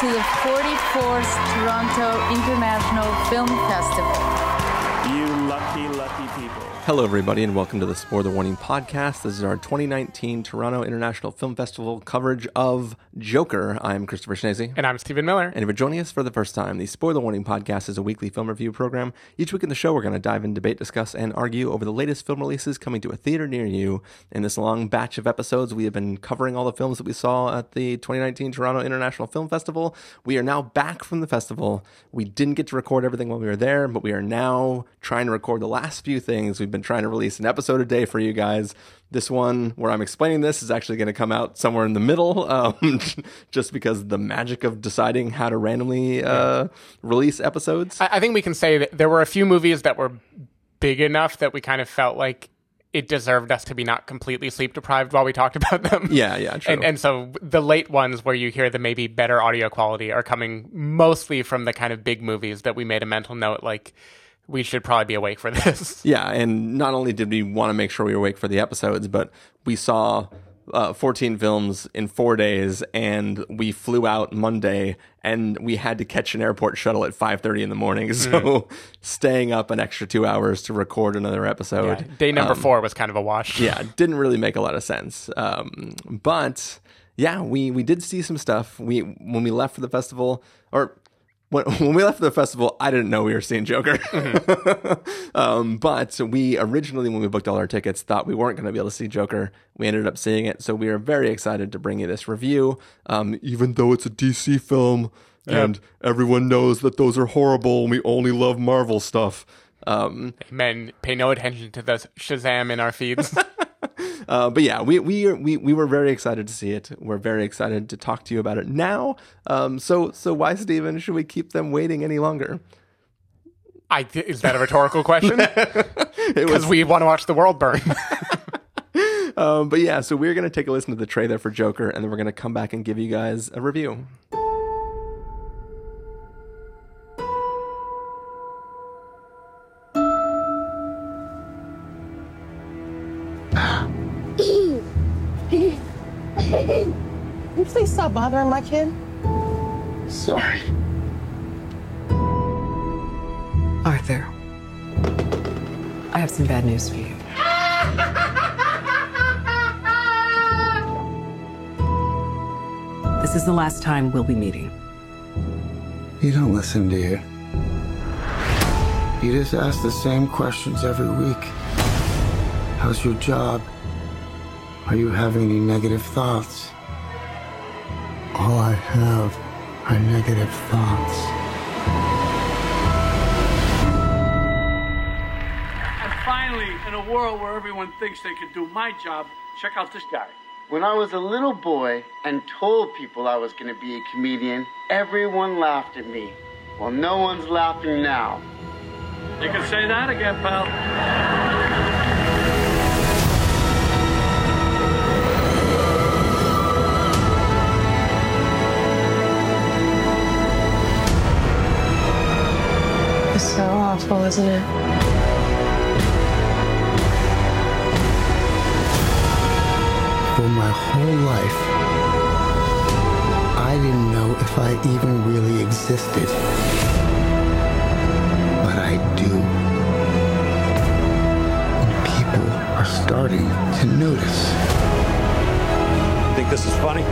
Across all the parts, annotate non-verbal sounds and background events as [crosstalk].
to the 44th Toronto International Film Festival. You lucky, lucky people. Hello, everybody, and welcome to the Spoiler Warning podcast. This is our 2019 Toronto International Film Festival coverage of Joker. I'm Christopher Schnese. And I'm Stephen Miller. And if you're joining us for the first time, the Spoiler Warning podcast is a weekly film review program. Each week in the show, we're going to dive in, debate, discuss, and argue over the latest film releases coming to a theater near you. In this long batch of episodes, we have been covering all the films that we saw at the 2019 Toronto International Film Festival. We are now back from the festival. We didn't get to record everything while we were there, but we are now trying to record the last few things. We've been trying to release an episode a day for you guys. This one, where I'm explaining this, is actually going to come out somewhere in the middle, [laughs] um, just because the magic of deciding how to randomly uh, release episodes. I, I think we can say that there were a few movies that were big enough that we kind of felt like it deserved us to be not completely sleep deprived while we talked [laughs] about them. Yeah, yeah, true. And, and so the late ones where you hear the maybe better audio quality are coming mostly from the kind of big movies that we made a mental note like we should probably be awake for this. [laughs] Yeah, and not only did we want to make sure we were awake for the episodes, but we saw uh, 14 films in four days, and we flew out Monday, and we had to catch an airport shuttle at 5:30 in the morning. [laughs] So mm. staying up an extra two hours to record another episode. Yeah, day number um, four was kind of a wash. [laughs] yeah, didn't really make a lot of sense. Um, but yeah, we we did see some stuff. We when we left for the festival, or when, [laughs] when we left the festival, I didn't know we were seeing Joker. Mm-hmm. [laughs] um, but we originally, when we booked all our tickets, thought we weren't going to be able to see Joker. We ended up seeing it, so we are very excited to bring you this review. Um, even though it's a DC film, and everyone knows that those are horrible, and we only love Marvel stuff. Um, Men pay no attention to the Shazam in our feeds. [laughs] Uh, but yeah, we, we we we were very excited to see it. We're very excited to talk to you about it now. Um, so so why, Stephen, should we keep them waiting any longer? I is that a rhetorical question? [laughs] Because [laughs] we want to watch the world burn. [laughs] um, but yeah, so we're gonna take a listen to the trailer for Joker, and then we're gonna come back and give you guys a review. Please stop bothering my kid? Sorry. Arthur, I have some bad news for you. This is the last time we'll be meeting. You don't listen, do you? You just ask the same questions every week. How's your job? Are you having any negative thoughts? All I have are negative thoughts. And finally, in a world where everyone thinks they can do my job, check out this guy. When I was a little boy and told people I was going to be a comedian, everyone laughed at me. Well, no one's laughing now. You can say that again, pal. Isn't it? For my whole life, I didn't know if I even really existed. But I do. And people are starting to notice. You think this is funny? [laughs]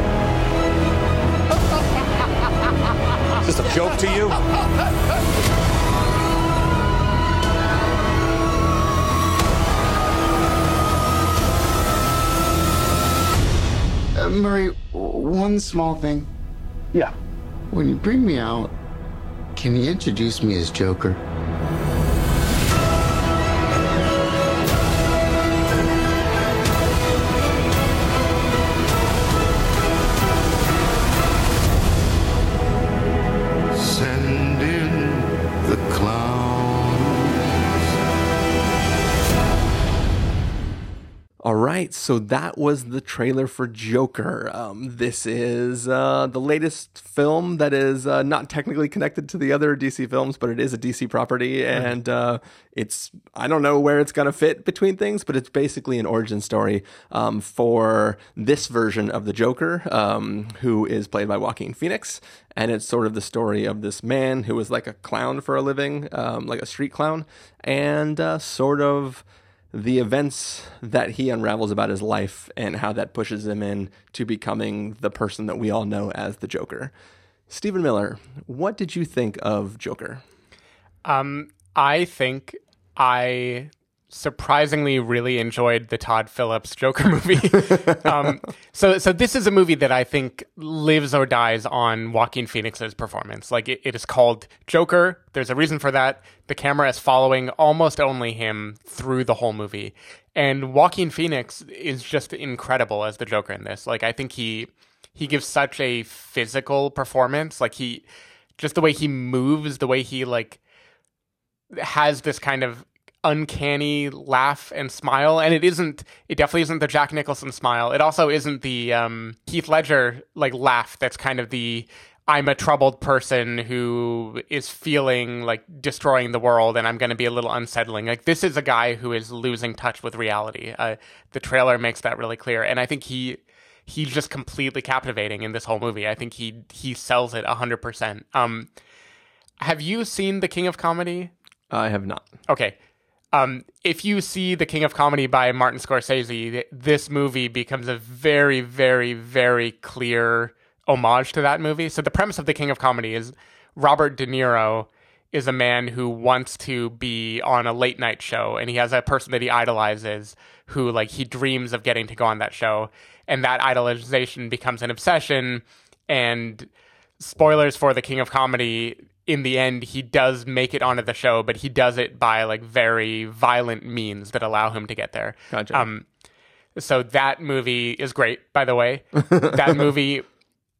Is this a joke to you? One small thing. Yeah. When you bring me out, can you introduce me as Joker? So that was the trailer for Joker. Um, this is uh, the latest film that is uh, not technically connected to the other DC films, but it is a DC property, and uh, it's I don't know where it's gonna fit between things, but it's basically an origin story um, for this version of the Joker, um, who is played by Joaquin Phoenix, and it's sort of the story of this man who was like a clown for a living, um, like a street clown, and uh, sort of the events that he unravels about his life and how that pushes him in to becoming the person that we all know as the Joker. Stephen Miller, what did you think of Joker? Um, I think I surprisingly really enjoyed the Todd Phillips Joker [laughs] movie. [laughs] um, so, so this is a movie that I think lives or dies on Joaquin Phoenix's performance. Like it, it is called Joker. There's a reason for that. The camera is following almost only him through the whole movie, and Joaquin Phoenix is just incredible as the Joker in this. Like I think he he gives such a physical performance. Like he just the way he moves, the way he like has this kind of uncanny laugh and smile and it isn't it definitely isn't the jack nicholson smile. It also isn't the um heath ledger like laugh that's kind of the i'm a troubled person who is feeling like destroying the world and i'm going to be a little unsettling. Like this is a guy who is losing touch with reality. Uh, the trailer makes that really clear and i think he he's just completely captivating in this whole movie. I think he he sells it 100% um have you seen the king of comedy? I have not. okay um, if you see The King of Comedy by Martin Scorsese, this movie becomes a very, very, very clear homage to that movie. So the premise of The King of Comedy is Robert De Niro is a man who wants to be on a late night show and he has a person that he idolizes who like he dreams of getting to go on that show and that idolization becomes an obsession and spoilers for the king of comedy in the end he does make it onto the show but he does it by like very violent means that allow him to get there Gotcha. um so that movie is great by the way [laughs] that movie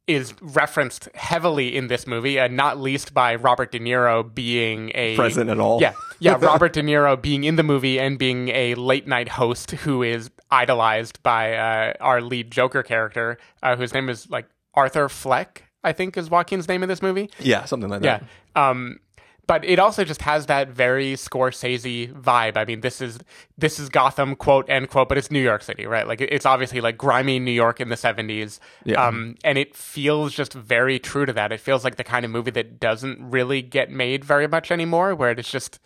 is referenced heavily in this movie uh, not least by robert de niro being a Present at all. yeah yeah [laughs] robert de niro being in the movie and being a late night host who is idolized by uh, our lead joker character uh, whose name is like arthur fleck i think is joaquin's name in this movie Yeah, something like yeah. that. Um, but it also just has that very Scorsese vibe. I mean, this is this is Gotham, quote end quote, but it's New York City, right? Like it's obviously like grimy New York in the seventies. Yeah. Um, and it feels just very true to that. It feels like the kind of movie that doesn't really get made very much anymore, where it's just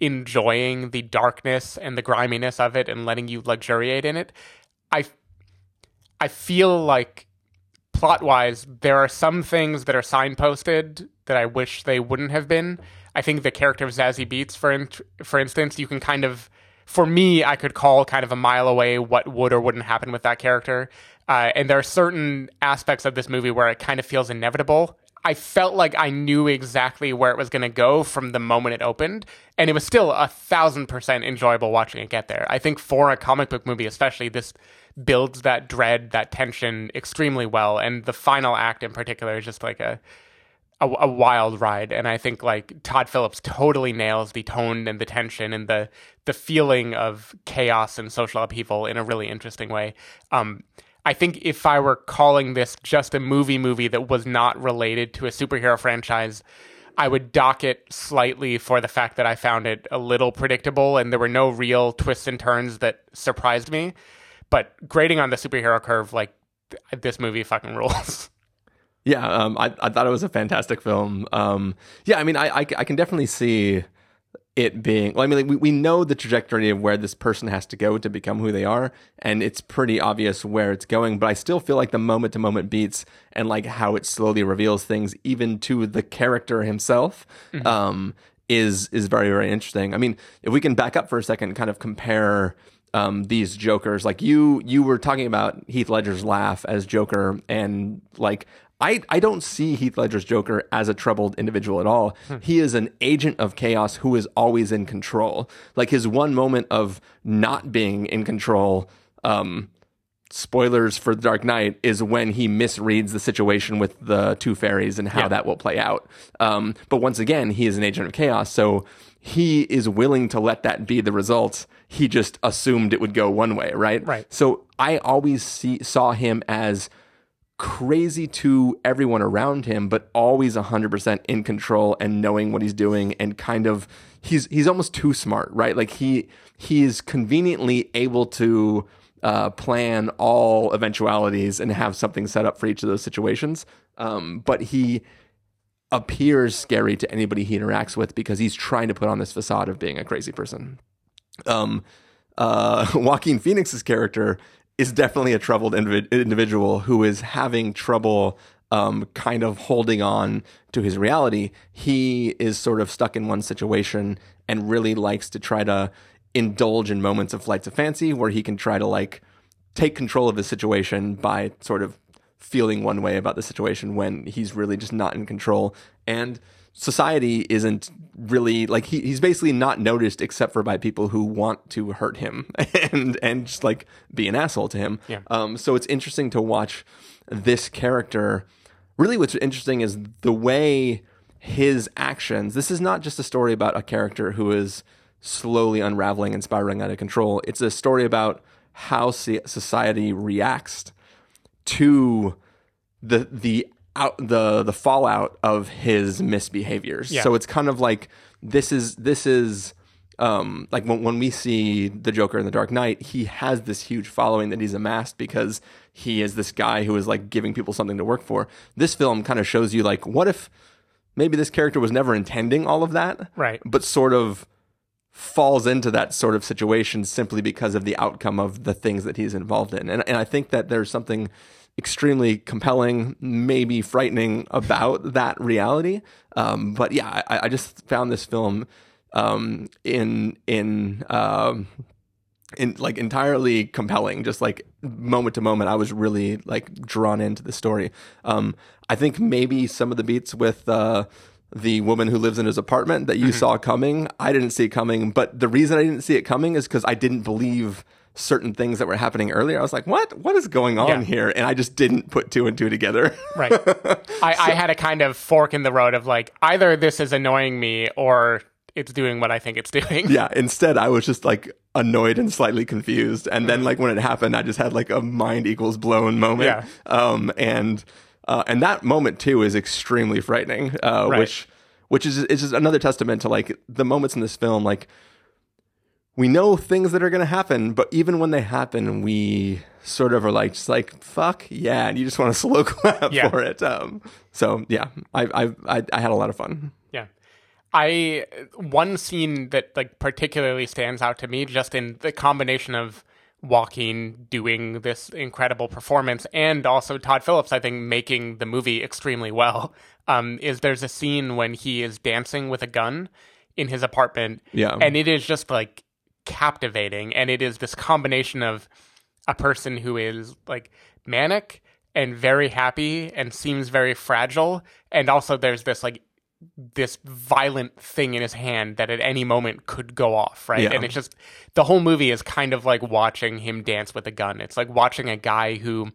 enjoying the darkness and the griminess of it and letting you luxuriate in it. I I feel like plot wise, there are some things that are signposted that I wish they wouldn't have been. I think the character of Zazie Beetz, for in- for instance, you can kind of, for me, I could call kind of a mile away what would or wouldn't happen with that character. Uh, and there are certain aspects of this movie where it kind of feels inevitable. I felt like I knew exactly where it was going to go from the moment it opened, and it was still a thousand percent enjoyable watching it get there. I think for a comic book movie, especially, this builds that dread, that tension extremely well, and the final act in particular is just like a a, a wild ride. And I think like Todd Phillips totally nails the tone and the tension and the the feeling of chaos and social upheaval in a really interesting way. Um, I think if I were calling this just a movie movie that was not related to a superhero franchise, I would dock it slightly for the fact that I found it a little predictable and there were no real twists and turns that surprised me. But grading on the superhero curve, like th- this movie fucking [laughs] rules. Yeah, um, I, I thought it was a fantastic film. Um, yeah, I mean, I, I, I can definitely see it being. Well, I mean, like, we, we know the trajectory of where this person has to go to become who they are, and it's pretty obvious where it's going. But I still feel like the moment to moment beats and like how it slowly reveals things, even to the character himself, um, is is very very interesting. I mean, if we can back up for a second, kind of compare um, these Jokers. Like you, you were talking about Heath Ledger's laugh as Joker, and like I, I don't see Heath Ledger's Joker as a troubled individual at all. He is an agent of chaos who is always in control. Like his one moment of not being in control, um, spoilers for The Dark Knight is when he misreads the situation with the two ferries and how Yeah. that will play out. Um, but once again, he is an agent of chaos, so he is willing to let that be the result. He just assumed it would go one way, right? Right. So I always see, saw him as crazy to everyone around him, but always 100% in control and knowing what he's doing and kind of he's he's almost too smart, right? Like he he is conveniently able to uh, plan all eventualities and have something set up for each of those situations. Um, but he appears scary to anybody he interacts with because he's trying to put on this facade of being a crazy person. Um, uh, [laughs] Joaquin Phoenix's character is definitely a troubled individ- individual who is having trouble um, kind of holding on to his reality. He is sort of stuck in one situation and really likes to try to indulge in moments of flights of fancy where he can try to like take control of his situation by sort of feeling one way about the situation when he's really just not in control. And society isn't really like he, he's basically not noticed except for by people who want to hurt him [laughs] and and just like be an asshole to him. Yeah. Um, so it's interesting to watch this character. Really, what's interesting is the way his actions. This is not just a story about a character who is slowly unraveling and spiraling out of control. It's a story about how society reacts to the the out the the fallout of his misbehaviors. Yeah. So it's kind of like this is this is um like when when we see the Joker in the Dark Knight, he has this huge following that he's amassed because he is this guy who is like giving people something to work for. This film kind of shows you like what if maybe this character was never intending all of that, Right. But sort of falls into that sort of situation simply because of the outcome of the things that he's involved in. And, and I think that there's something extremely compelling, maybe frightening about that reality. Um, but yeah, I, I just found this film um, in in um, in like entirely compelling. Just like moment to moment, I was really like drawn into the story. Um, I think maybe some of the beats with uh, the woman who lives in his apartment that you saw coming, I didn't see coming. But the reason I didn't see it coming is because I didn't believe certain things that were happening earlier. I was like, what? What is going on Yeah. here? And I just didn't put two and two together. Right. [laughs] I, I had a kind of fork in the road of like either this is annoying me or it's doing what I think it's doing. yeah. Instead, I was just like annoyed and slightly confused. And then, like, when it happened, I just had like a mind equals blown moment. Yeah. Um, and, uh, and that moment too is extremely frightening, uh, Right. which, which is, is just another testament to like the moments in this film, like, we know things that are going to happen, but even when they happen, we sort of are like, just like, fuck yeah. And you just want to [laughs] slow clap Yeah. for it. Um, so yeah, I, I, I, I had a lot of fun. Yeah. I one scene that like particularly stands out to me just in the combination of Joaquin doing this incredible performance and also Todd Phillips I think making the movie extremely well um, is there's a scene when he is dancing with a gun in his apartment Yeah. and it is just like captivating and it is this combination of a person who is like manic and very happy and seems very fragile and also there's this like this violent thing in his hand that at any moment could go off right Yeah. and it's just the whole movie is kind of like watching him dance with a gun it's like watching a guy who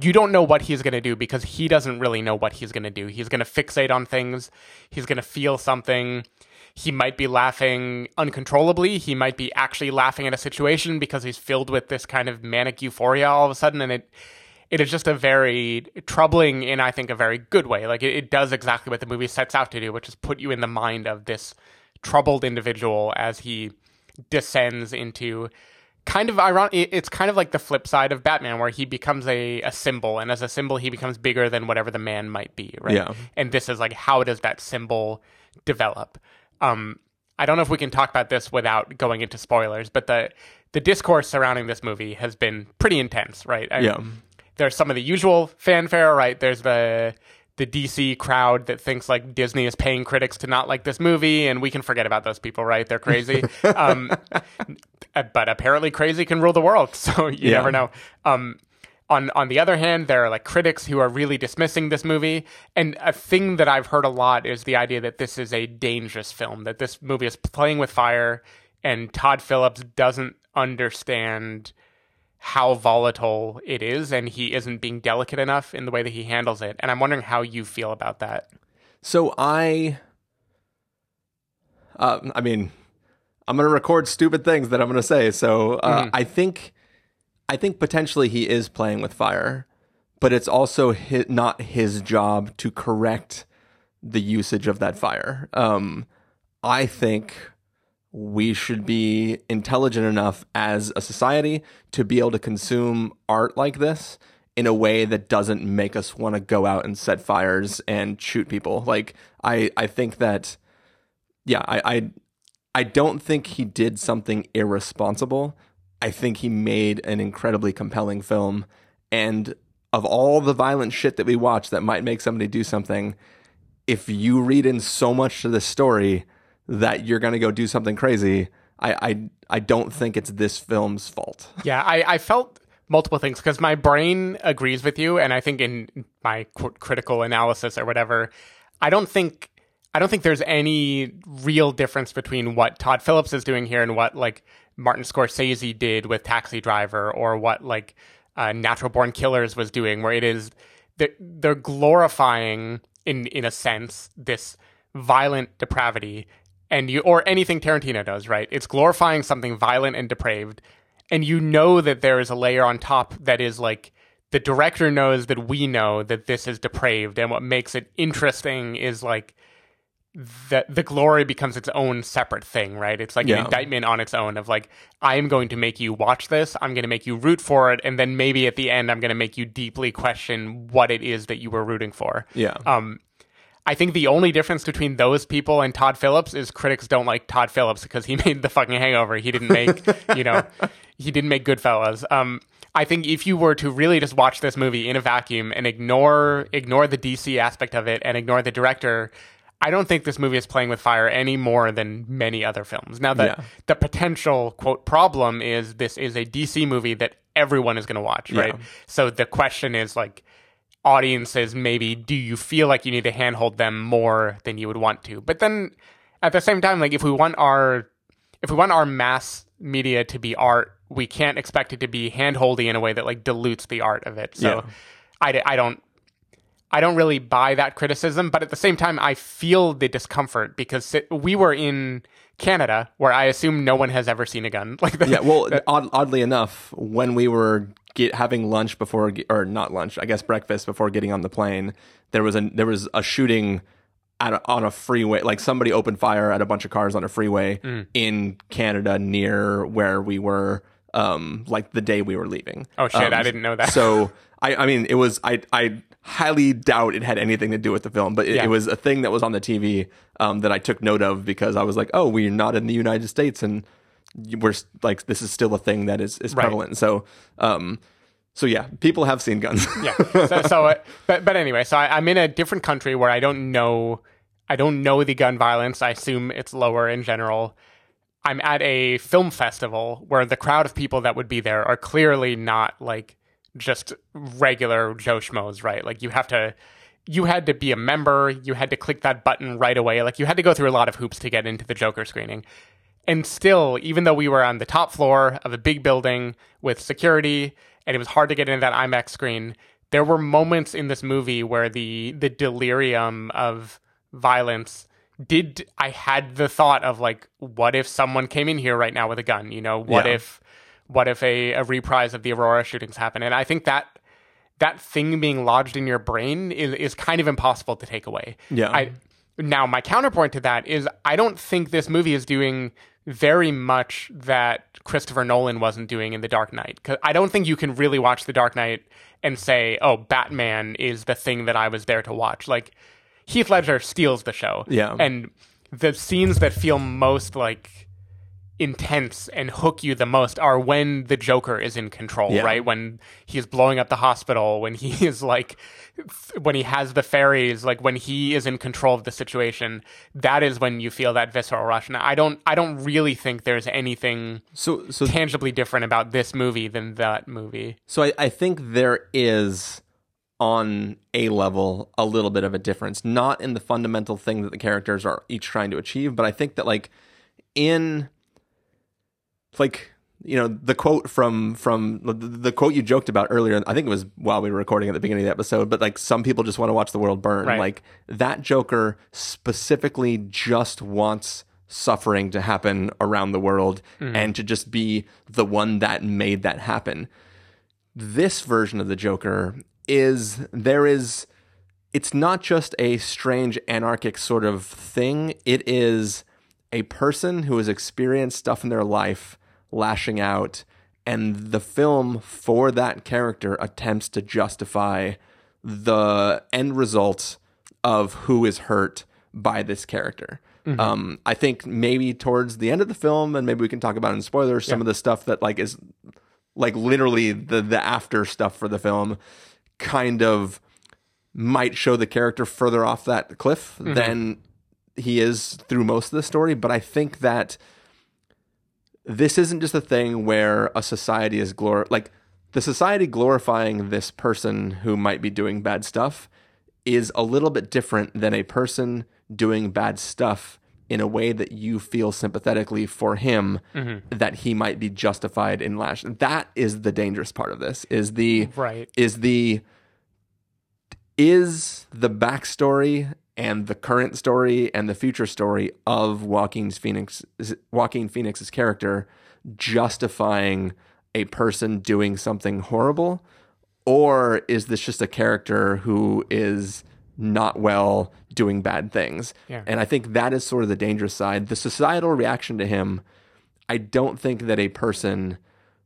you don't know what he's going to do because he doesn't really know what he's going to do. He's going to fixate on things. He's going to feel something. He might be laughing uncontrollably. He might be actually laughing at a situation because he's filled with this kind of manic euphoria all of a sudden. And it, it is just a very troubling in, I think, a very good way. Like it, it does exactly what the movie sets out to do, which is put you in the mind of this troubled individual as he descends into kind of ironic. It's kind of like the flip side of Batman, where he becomes a, a symbol, and as a symbol, he becomes bigger than whatever the man might be, right? Yeah. And this is like, how does that symbol develop? Um, I don't know if we can talk about this without going into spoilers, but the the discourse surrounding this movie has been pretty intense, right? I- Yeah. There's some of the usual fanfare, right? There's the the DC crowd that thinks like Disney is paying critics to not like this movie, and we can forget about those people, right? They're crazy. [laughs] um, uh, but apparently, crazy can rule the world, [laughs] so you Yeah. never know. Um, on on the other hand, there are like critics who are really dismissing this movie, and a thing that I've heard a lot is the idea that this is a dangerous film, that this movie is playing with fire, and Todd Phillips doesn't understand how volatile it is and he isn't being delicate enough in the way that he handles it. And I'm wondering how you feel about that. So I, uh, I mean, I'm going to record stupid things that I'm going to say. So uh, Mhm. I think, I think potentially he is playing with fire, but it's also hi not his job to correct the usage of that fire. Um, I think we should be intelligent enough as a society to be able to consume art like this in a way that doesn't make us want to go out and set fires and shoot people. Like I, I think that, yeah, I, I, I don't think he did something irresponsible. I think he made an incredibly compelling film, and of all the violent shit that we watch that might make somebody do something, if you read in so much to the story that you're going to go do something crazy, I, I I don't think it's this film's fault. [laughs] Yeah, I, I felt multiple things because my brain agrees with you, and I think in my critical analysis or whatever, I don't think I don't think there's any real difference between what Todd Phillips is doing here and what like Martin Scorsese did with Taxi Driver or what like uh, Natural Born Killers was doing, where it is they're, they're glorifying in in a sense this violent depravity and you or anything Tarantino does, right? It's glorifying something violent and depraved, and you know that there is a layer on top that is like the director knows that we know that this is depraved, and what makes it interesting is like that the glory becomes its own separate thing, right? It's like Yeah. an indictment on its own of like, I am going to make you watch this, I'm going to make you root for it, and then maybe at the end, I'm going to make you deeply question what it is that you were rooting for. Yeah. Um, I think the only difference between those people and Todd Phillips is critics don't like Todd Phillips because he [laughs] made the fucking Hangover. He didn't make, you know, [laughs] he didn't make Goodfellas. Um, I think if you were to really just watch this movie in a vacuum and ignore ignore the DC aspect of it and ignore the director, I don't think this movie is playing with fire any more than many other films. Now, the Yeah. the potential quote problem is this is a DC movie that everyone is going to watch, right? Yeah. So the question is like audiences maybe do you feel like you need to handhold them more than you would want to but then at the same time like if we want our if we want our mass media to be art we can't expect it to be handholdy in a way that like dilutes the art of it so Yeah. I, I don't I don't really buy that criticism, but at the same time, I feel the discomfort because it- we were in Canada, where I assume no one has ever seen a gun. [laughs] Like, the, yeah. Well, odd, oddly enough, when we were get, having lunch before, or not lunch, I guess breakfast before getting on the plane, there was a there was a shooting at a, on a freeway. Like somebody opened fire at a bunch of cars on a freeway Mm. in Canada near where we were. Um, like the day we were leaving. Oh, shit, Um, I didn't know that. So [laughs] I, I mean, it was I, I highly doubt it had anything to do with the film, but it, Yeah. it was a thing that was on the TV um, that I took note of because I was like, oh, we're not in the United States, and we're like, this is still a thing that is is Right. prevalent. So, um, so yeah, people have seen guns. [laughs] yeah. So, so uh, but but anyway, so I, I'm in a different country where I don't know, I don't know the gun violence. I assume it's lower in general. I'm at a film festival where the crowd of people that would be there are clearly not like just regular Joe schmoes, right? Like you have to, you had to be a member, you had to click that button right away. Like you had to go through a lot of hoops to get into the Joker screening. And still, even though we were on the top floor of a big building with security and it was hard to get into that IMAX screen, there were moments in this movie where the the delirium of violence did I had the thought of like what if someone came in here right now with a gun, you know? What Yeah. if what if a, a reprise of the Aurora shootings happened? And I think that that thing being lodged in your brain is, is kind of impossible to take away. Yeah. I now my counterpoint to that is I don't think this movie is doing very much that Christopher Nolan wasn't doing in The Dark Knight. Cuz I don't think you can really watch The Dark Knight and say, "Oh, Batman is the thing that I was there to watch." Like Heath Ledger steals the show. Yeah. And the scenes that feel most like intense and hook you the most are when the Joker is in control, Yeah. right? When he's blowing up the hospital, when he [laughs] is like, when he has the ferries, like when he is in control of the situation, that is when you feel that visceral rush. And I don't, I don't really think there's anything so, so tangibly different about this movie than that movie. So I, I think there is on a level a little bit of a difference, not in the fundamental thing that the characters are each trying to achieve, but I think that like in like you know the quote from from the, quote you joked about earlier i think it was while we were recording at the beginning of the episode but like some people just want to watch the world burn. Right. like that joker specifically just wants suffering to happen around the world mm-hmm. and to just be the one that made that happen. This version of the joker is there is it's not just a strange anarchic sort of thing. It is a person who has experienced stuff in their life lashing out and the film for that character attempts to justify the end result of who is hurt by this character. Um, i think maybe towards the end of the film and maybe we can talk about in spoilers some of the stuff that like is like literally the the after stuff for the film kind of might show the character further off that cliff than he is through most of the story. But i think that this isn't just a thing where a society is glor like the society glorifying this person who might be doing bad stuff is a little bit different than a person doing bad stuff in a way that you feel sympathetically for him mm-hmm. that he might be justified in lash that is the dangerous part of this is the Right. is the is the backstory and the current story and the future story of Joaquin Phoenix Joaquin Phoenix's character justifying a person doing something horrible? Or is this just a character who is not well doing bad things? Yeah. and i think that is sort of the dangerous side. The societal reaction to him i don't think that a person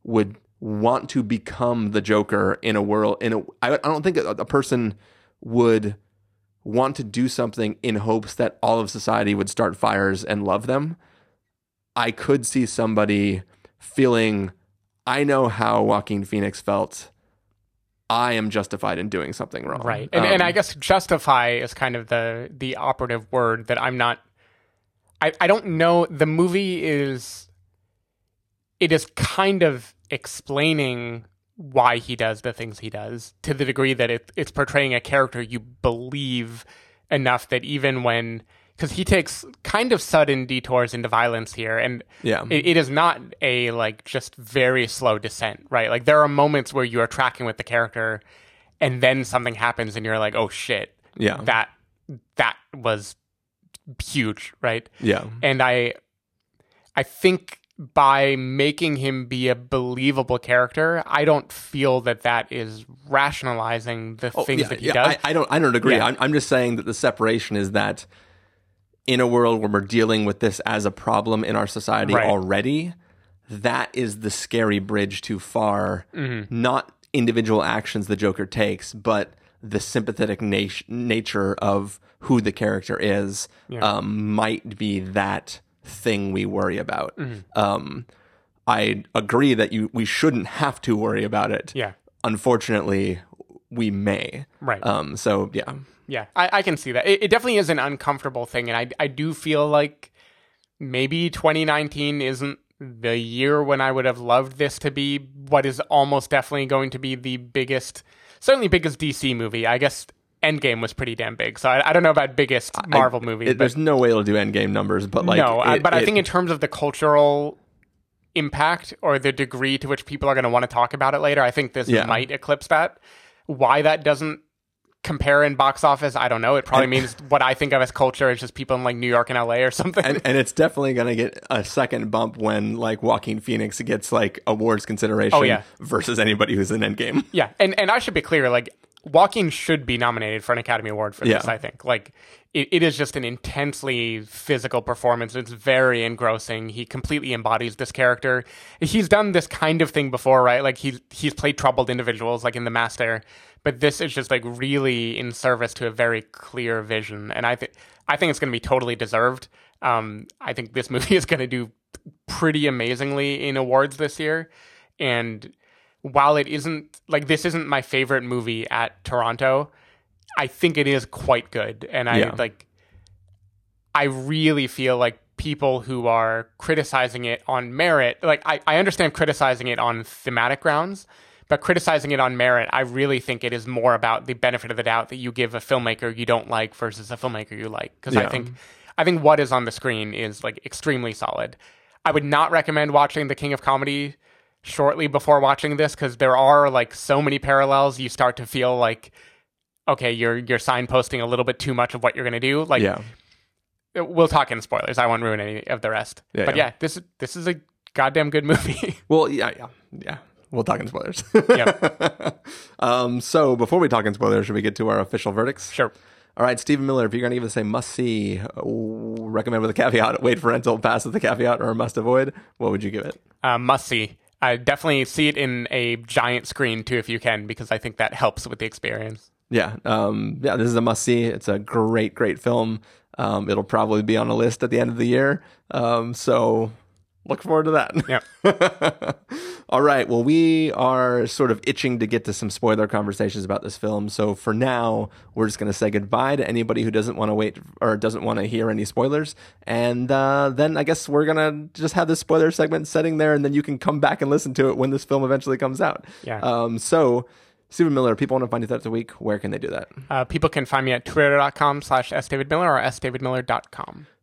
would want to become the joker in a world in a i, I don't think a, a person would want to do something in hopes that all of society would start fires and love them i could see somebody feeling i know how joaquin phoenix felt. I am justified in doing something wrong. Right. And, and Um, I guess justify is kind of the the operative word that I'm not I, I don't know. The movie is it is kind of explaining why he does the things he does to the degree that it, it's portraying a character you believe enough that even when because he takes kind of sudden detours into violence here and Yeah. it, it is not a like just very slow descent right like there are moments where you are tracking with the character and then something happens and you're like oh shit Yeah. that that was huge right yeah and i i think by making him be a believable character i don't feel that that is rationalizing the things Oh, yeah, that he yeah, does I, I don't I don't agree. Yeah. I'm, I'm just saying that the separation is that in a world where we're dealing with this as a problem in our society Right. already, that is the scary bridge too far. Mm-hmm. Not individual actions the Joker takes, but the sympathetic nat- nature of who the character is um, might be that thing we worry about. Mm-hmm. Um, I agree that you we shouldn't have to worry about it. Yeah. Unfortunately, we may. Right. Um. So yeah. Yeah, I, I can see that. It, it definitely is an uncomfortable thing, and I I do feel like maybe 2019 isn't the year when I would have loved this to be what is almost definitely going to be the biggest, certainly biggest DC movie. I guess Endgame was pretty damn big, so I, I don't know about biggest Marvel I- movie. it- but there's no way it'll do Endgame numbers, but like no, I- it- but I it- think in terms of the cultural impact or the degree to which people are going to want to talk about it later, I think this Yeah. might eclipse that. Why that doesn't compare in box office, I don't know. It probably means what I think of as culture is just people in like New York and LA or something. and, and it's definitely gonna get a second bump when like Joaquin Phoenix gets like awards consideration Oh, yeah. versus anybody who's in Endgame. yeah, and and I should be clear, like Joaquin should be nominated for an Academy Award for this. Yeah. I think like it, it is just an intensely physical performance. It's very engrossing. He completely embodies this character. He's done this kind of thing before, right? Like he's he's played troubled individuals, like in The Master, but this is just like really in service to a very clear vision, and I think I think it's going to be totally deserved. Um, I think this [laughs] movie is going to do pretty amazingly in awards this year, and while it isn't like this isn't my favorite movie at Toronto, I think it is quite good. And I Yeah. like I really feel like people who are criticizing it on merit, like I, I understand criticizing it on thematic grounds, but criticizing it on merit, I really think it is more about the benefit of the doubt that you give a filmmaker you don't like versus a filmmaker you like. Because I think I think what is on the screen is like extremely solid. I would not recommend watching The King of Comedy shortly before watching this because there are like so many parallels. You start to feel like, okay, you're you're signposting a little bit too much of what you're going to do. Like, yeah. we'll talk in spoilers. I won't ruin any of the rest. Yeah, but yeah. yeah. this this is a goddamn good movie. [laughs] Well, yeah, yeah, yeah. We'll talk in spoilers. Yep. [laughs] um, so before we talk in spoilers, should we get to our official verdicts? sure. All right, Stephen Miller, if you're going to give us a must see, recommend with a caveat, wait for rental, pass with a caveat, or a must avoid, what would you give it? Uh, must see. I definitely see it in a giant screen too, if you can, because I think that helps with the experience. Yeah, um, yeah, this is a must see. It's a great, great film. Um, it'll probably be on a list at the end of the year. Um, so look forward to that. Yeah. [laughs] All right. Well, we are sort of itching to get to some spoiler conversations about this film. So for now, we're just going to say goodbye to anybody who doesn't want to wait or doesn't want to hear any spoilers. And uh, then I guess we're going to just have this spoiler segment setting there, and then you can come back and listen to it when this film eventually comes out. Yeah. Um, so, Stephen Miller, people want to find you throughout the week. Where can they do that? Uh, people can find me at twitter.com slash sdavidmiller or sdavidmiller.com.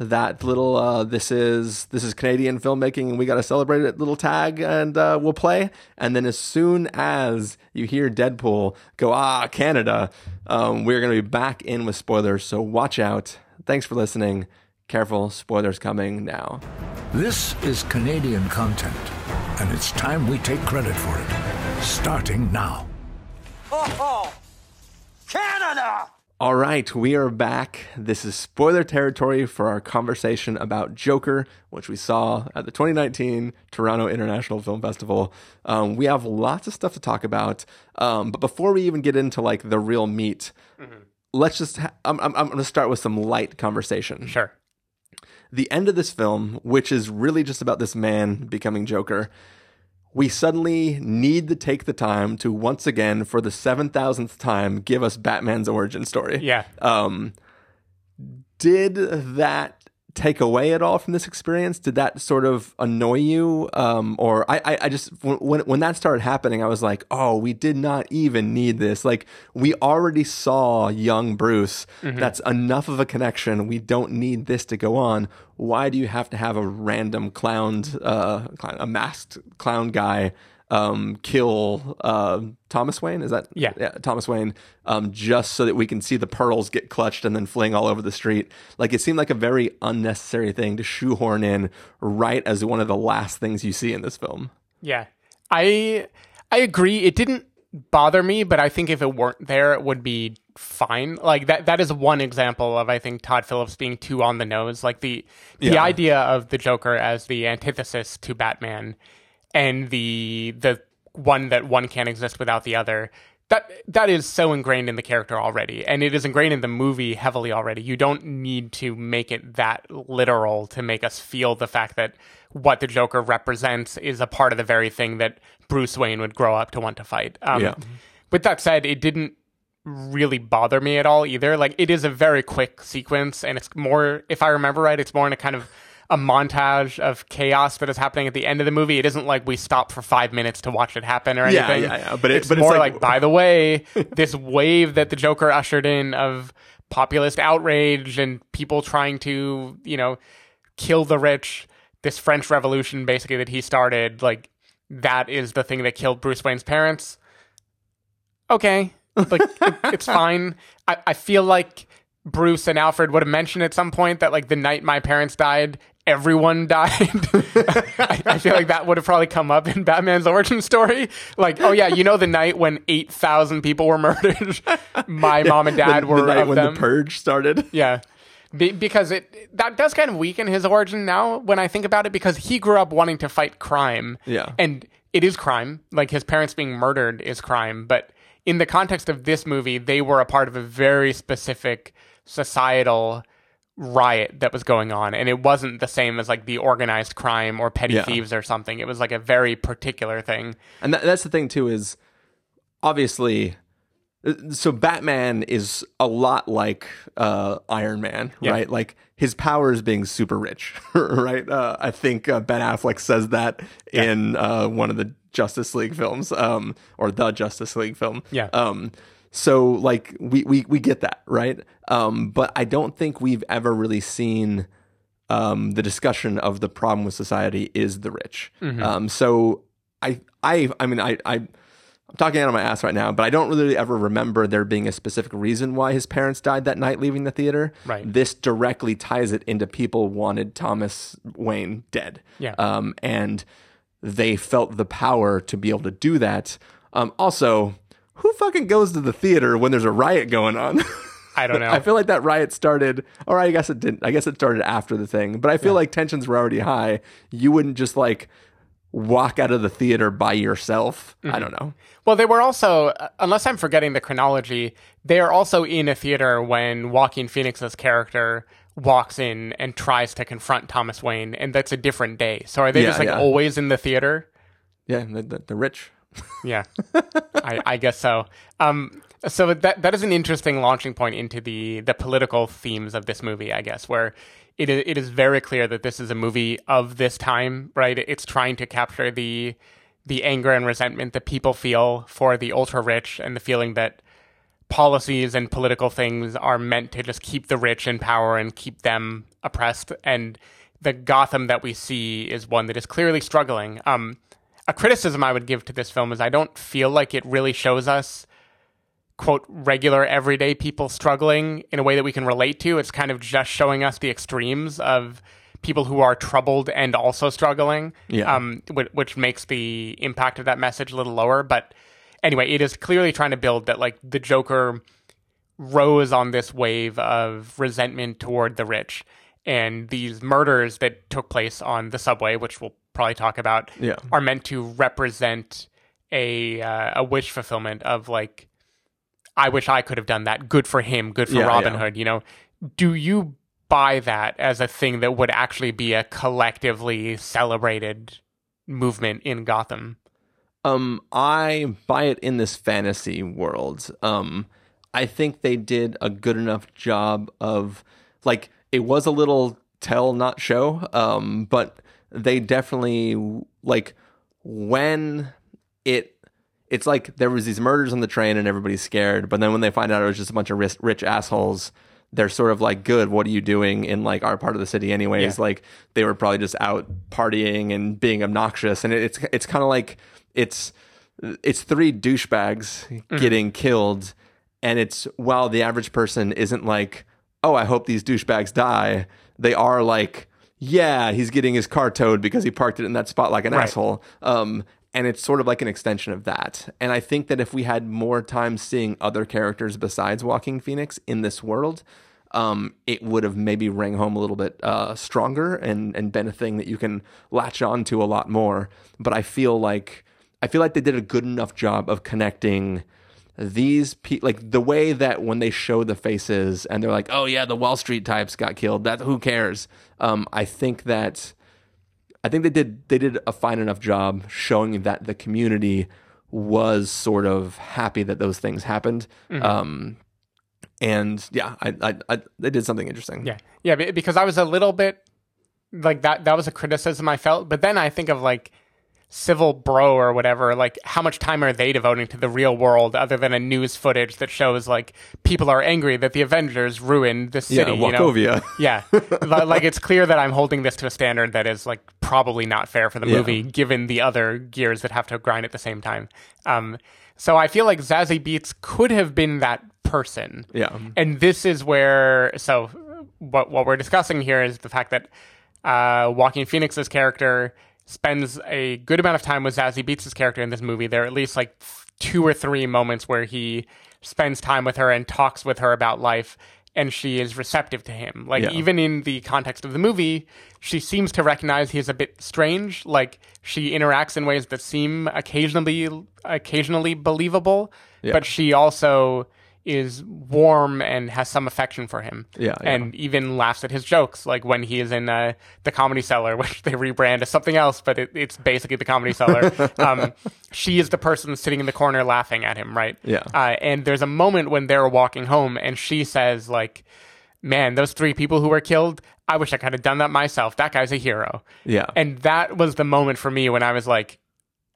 that little uh, this is this is Canadian filmmaking and we got to celebrate it little tag and uh, we'll play and then as soon as you hear Deadpool go ah Canada um, we're gonna be back in with spoilers so watch out thanks for listening careful spoilers coming now This is Canadian content, and it's time we take credit for it. Starting now. Oh, Canada! All right, we are back. This is spoiler territory for our conversation about Joker, which we saw at the 2019 Toronto International Film Festival. Um, we have lots of stuff to talk about, um, but before we even get into like the real meat, let's just. Ha- I'm, I'm, I'm going to start with some light conversation. Sure. The end of this film, which is really just about this man becoming Joker, we suddenly need to take the time to once again, for the 7,000th time, give us Batman's origin story. Yeah. Um, did that take away at all from this experience? Did that sort of annoy you? Um, or I, I, I just when when that started happening, I was like, oh, we did not even need this. Like we already saw young Bruce. That's enough of a connection. We don't need this to go on. Why do you have to have a random clown, uh, clown, a masked clown guy? Um, kill uh, Thomas Wayne. Is that Yeah. yeah, Thomas Wayne, um, just so that we can see the pearls get clutched and then fling all over the street. Like it seemed like a very unnecessary thing to shoehorn in right as one of the last things you see in this film. Yeah. I I agree. It didn't bother me, but I think if it weren't there, it would be fine. Like that that is one example of I think Todd Phillips being too on the nose. Like the the Yeah. idea of the Joker as the antithesis to Batman and the the one that one can't exist without the other. That that is so ingrained in the character already, and it is ingrained in the movie heavily already. You don't need to make it that literal to make us feel the fact that what the Joker represents is a part of the very thing that Bruce Wayne would grow up to want to fight. Um, Yeah. With that said, it didn't really bother me at all either. Like it is a very quick sequence, and it's more, if I remember right, it's more in a kind of a montage of chaos that is happening at the end of the movie. It isn't like we stop for five minutes to watch it happen or Yeah, anything. yeah, yeah. But it- it's but it's more like- like, by the way, [laughs] this wave that the Joker ushered in of populist outrage and people trying to, you know, kill the rich, this French Revolution basically that he started, like that is the thing that killed Bruce Wayne's parents. Okay, like it, [laughs] it's fine. I, I feel like Bruce and Alfred would have mentioned at some point that like the night my parents died, everyone died. [laughs] I, I feel like that would have probably come up in Batman's origin story. Like, oh yeah, you know the night when eight thousand people were [laughs] murdered, my mom and dad the, were the night when them. the purge started. [laughs] Yeah. Be- because it that does kind of weaken his origin now when I think about it because he grew up wanting to fight crime. Yeah. And it is crime. Like his parents being murdered is crime, but in the context of this movie, they were a part of a very specific societal riot that was going on and it wasn't the same as like the organized crime or petty Yeah. thieves or something it was like a very particular thing And that, that's the thing too is obviously so Batman is a lot like uh, Iron Man, Yeah. right? Like his power is being super rich, [laughs] right? Uh, I think uh, Ben Affleck says that in uh, one of the Justice League films, um, or the Justice League film. Yeah. Um, so like we, we we get that, right? Um, but I don't think we've ever really seen um, the discussion of the problem with society is the rich. Mhm. Um, so I I I mean I I I'm talking out of my ass right now, but I don't really ever remember there being a specific reason why his parents died that night leaving the theater. Right. This directly ties it into people wanted Thomas Wayne dead. Yeah. Um, and they felt the power to be able to do that. Um, also, who fucking goes to the theater when there's a riot going on? [laughs] I don't know. I feel like that riot started, or I guess it didn't. I guess it started after the thing, but I feel like tensions were already high. You wouldn't just like walk out of the theater by yourself. I don't know. Well, they were also, uh, unless I'm forgetting the chronology, they are also in a theater when Joaquin Phoenix's character walks in and tries to confront Thomas Wayne, and that's a different day. So are they Yeah, just like yeah. always in the theater? Yeah, the, the, the rich. Yeah, I, I guess so. Um, so that that is an interesting launching point into the the political themes of this movie, I guess, where it is, it is very clear that this is a movie of this time, right? It's trying to capture the the anger and resentment that people feel for the ultra rich and the feeling that policies and political things are meant to just keep the rich in power and keep them oppressed. And the Gotham that we see is one that is clearly struggling. Um, a criticism I would give to this film is I don't feel like it really shows us quote regular everyday people struggling in a way that we can relate to. It's kind of just showing us the extremes of people who are troubled and also struggling. Yeah. Um, which, which makes the impact of that message a little lower. But anyway, it is clearly trying to build that like the Joker rose on this wave of resentment toward the rich. And these murders that took place on the subway, which we'll probably talk about, Yeah. are meant to represent a uh, a wish fulfillment of like, I wish I could have done that. Good for him. Good for Yeah, Robin yeah. Hood. You know, do you buy that as a thing that would actually be a collectively celebrated movement in Gotham? Um, I buy it in this fantasy world. Um, I think they did a good enough job of like it was a little tell not show. Um, but they definitely like when it it's like there was these murders on the train and everybody's scared, but then when they find out it was just a bunch of rich, rich assholes, they're sort of like, "Good, what are you doing in like our part of the city, anyways?" Yeah. Like they were probably just out partying and being obnoxious, and it's it's kind of like it's it's three douchebags mm-hmm. getting killed, and it's while the average person isn't like, "Oh, I hope these douchebags die," they are like. Yeah, he's getting his car towed because he parked it in that spot like an Right. asshole. Um, and it's sort of like an extension of that. And I think that if we had more time seeing other characters besides Joaquin Phoenix in this world, um, it would have maybe rang home a little bit uh, stronger and and been a thing that you can latch on to a lot more. But I feel like I feel like they did a good enough job of connecting these people like the way that when they show the faces and they're like oh yeah the wall street types got killed that who cares um i think that I think they did they did a fine enough job showing that the community was sort of happy that those things happened. Mhm. Um, and yeah, I, I, I they did something interesting. Yeah, yeah, because I was a little bit like that. That was a criticism I felt, but then I think of like Civil Bro or whatever. Like, how much time are they devoting to the real world other than a news footage that shows like people are angry that the Avengers ruined the city? Yeah, you know? Sokovia. [laughs] Yeah, Li- like it's clear that I'm holding this to a standard that is like probably not fair for the Yeah. movie, given the other gears that have to grind at the same time. Um, so I feel like Zazie Beetz could have been that person. Yeah. And this is where so what what we're discussing here is the fact that uh, Joaquin Phoenix's character spends a good amount of time with Zazie Beetz' character in this movie. There are at least like two or three moments where he spends time with her and talks with her about life, and she is receptive to him. Like Yeah. even in the context of the movie, she seems to recognize he's a bit strange. Like she interacts in ways that seem occasionally occasionally believable, Yeah. but she also is warm and has some affection for him. Yeah, yeah. And even laughs at his jokes, like when he is in uh, the comedy cellar, [laughs] which they rebrand as something else, but it, it's basically the comedy cellar. [laughs] um, she is the person sitting in the corner laughing at him, right? Yeah. Uh, and there's a moment when they're walking home, and she says, like, man, those three people who were killed, I wish I could have done that myself. That guy's a hero. Yeah. And that was the moment for me when I was like,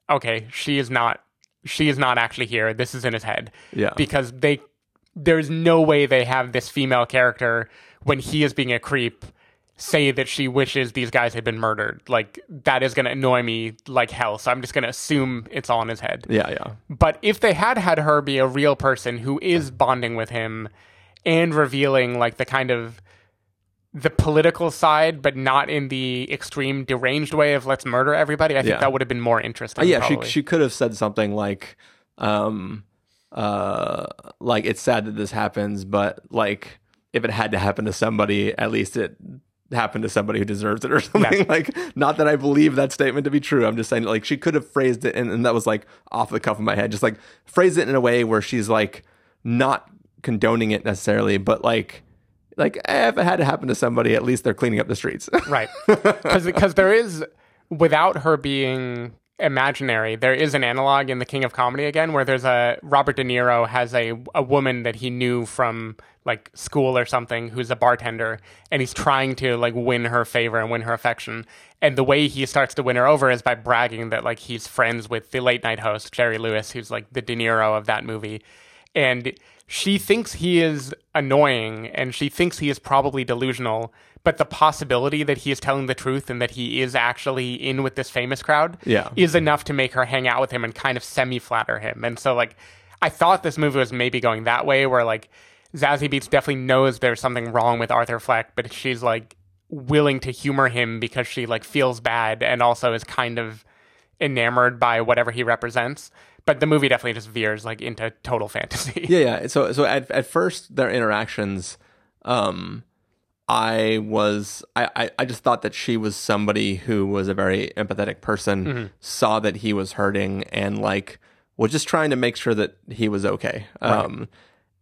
okay, she is not she is not actually here. This is in his head. Yeah. Because they there's no way they have this female character when he is being a creep say that she wishes these guys had been murdered. Like that is going to annoy me like hell. So I'm just going to assume it's all in his head. Yeah, yeah. But if they had had her be a real person who is bonding with him and revealing like the kind of the political side, but not in the extreme deranged way of let's murder everybody, I think Yeah. that would have been more interesting. Uh, yeah, probably. she she could have said something like, um, uh, like it's sad that this happens, but like if it had to happen to somebody, at least it happened to somebody who deserves it or [laughs] something. Yeah. Like, not that I believe that statement to be true. I'm just saying, like, she could have phrased it, and, and that was like off the cuff of my head, just like phrase it in a way where she's like not condoning it necessarily, but like. Like eh, if it had to happen to somebody, at least they're cleaning up the streets. [laughs] right because there is without her being imaginary. There is an analog in the king of comedy again where there's a robert de niro has a, a woman that he knew from like school or something who's a bartender and he's trying to like win her favor and win her affection. And the way he starts to win her over is by bragging that like he's friends with the late night host jerry lewis who's like the de niro of that movie. And she thinks he is annoying and she thinks he is probably delusional but the possibility that he is telling the truth and that he is actually in with this famous crowd Yeah. is enough to make her hang out with him and kind of semi flatter him and so like i thought this movie was maybe going that way where like zazie beetz definitely knows there's something wrong with arthur fleck but she's like willing to humor him because she like feels bad and also is kind of enamored by whatever he represents but the movie definitely just veers like into total [laughs] fantasy yeah, yeah. So so at at first their interactions, um, I was I, I I just thought that she was somebody who was a very empathetic person, Mm-hmm. saw that he was hurting, and like was just trying to make sure that he was okay. Um,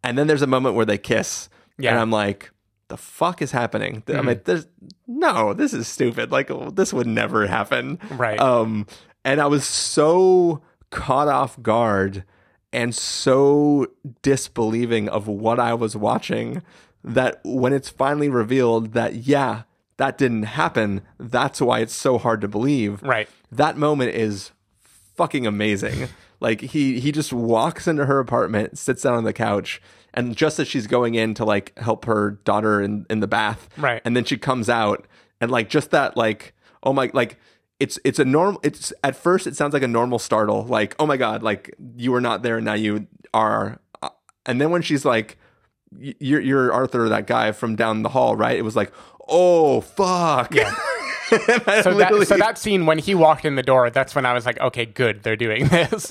and then there's a moment where they kiss, and Yeah. Mm-hmm. I'm like. The fuck is happening? I'm like, there's no, this is stupid. Like, this would never happen. Right. Um, and I was so caught off guard and so disbelieving of what I was watching that when it's finally revealed that, yeah, that didn't happen, that's why it's so hard to believe. Right. That moment is fucking amazing. like he he just walks into her apartment, sits down on the couch, and just as she's going in to like help her daughter in, in the bath, Right. and then she comes out and like just that like oh my like it's it's a normal it's at first it sounds like a normal startle like oh my god like you were not there and now you are Uh, and then when she's like you're you're Arthur that guy from down the hall right it was like oh fuck Yeah. [laughs] [laughs] So that, so that scene when he walked in the door, that's when I was like, okay, good, they're doing this.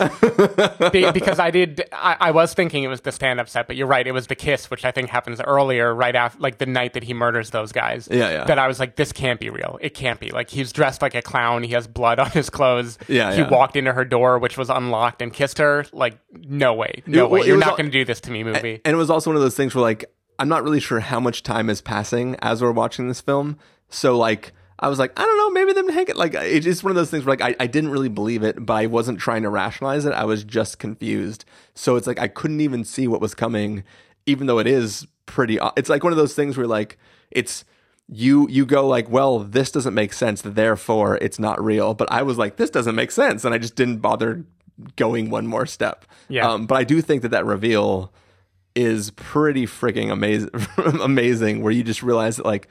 Be- because I did, I, I was thinking it was the stand-up set, but you're right, it was the kiss, which I think happens earlier, right after, like the night that he murders those guys. Yeah, yeah. That I was like, this can't be real. It can't be. Like he's dressed like a clown. He has blood on his clothes. Yeah, He yeah. walked into her door, which was unlocked, and kissed her. Like, no way, no It- way. it You're not going to do this to me, movie. And it was also one of those things where like I'm not really sure how much time is passing as we're watching this film. So like I was like, I don't know, maybe them hang it. Like it's just one of those things where like I, I didn't really believe it, but I wasn't trying to rationalize it. I was just confused. So it's like I couldn't even see what was coming, even though it is pretty. It's like one of those things where like it's you you go like, well, this doesn't make sense, therefore it's not real. But I was like, this doesn't make sense, and I just didn't bother going one more step. Yeah. Um, but I do think that that reveal is pretty freaking amazing [laughs] amazing where you just realize that like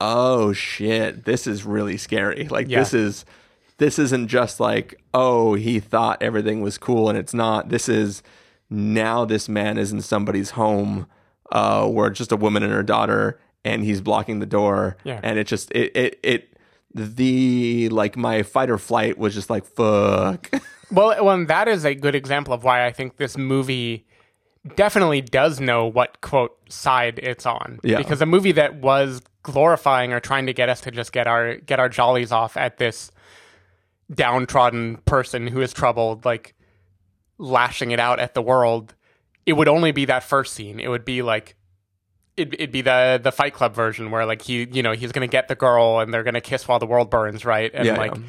oh shit this is really scary [laughs] like Yeah. this is this isn't just like oh he thought everything was cool and it's not this is now this man is in somebody's home uh where it's just a woman and her daughter and he's blocking the door Yeah. and it just it it, it the like my fight or flight was just like fuck [laughs] Well, well, and that is a good example of why I think this movie definitely does know what quote side it's on. Yeah. Because a movie that was glorifying or trying to get us to just get our get our jollies off at this downtrodden person who is troubled, like lashing it out at the world, it would only be that first scene. It would be like it'd, it'd be the the Fight Club version where like he you know he's gonna get the girl and they're gonna kiss while the world burns, right? And Yeah, like yeah.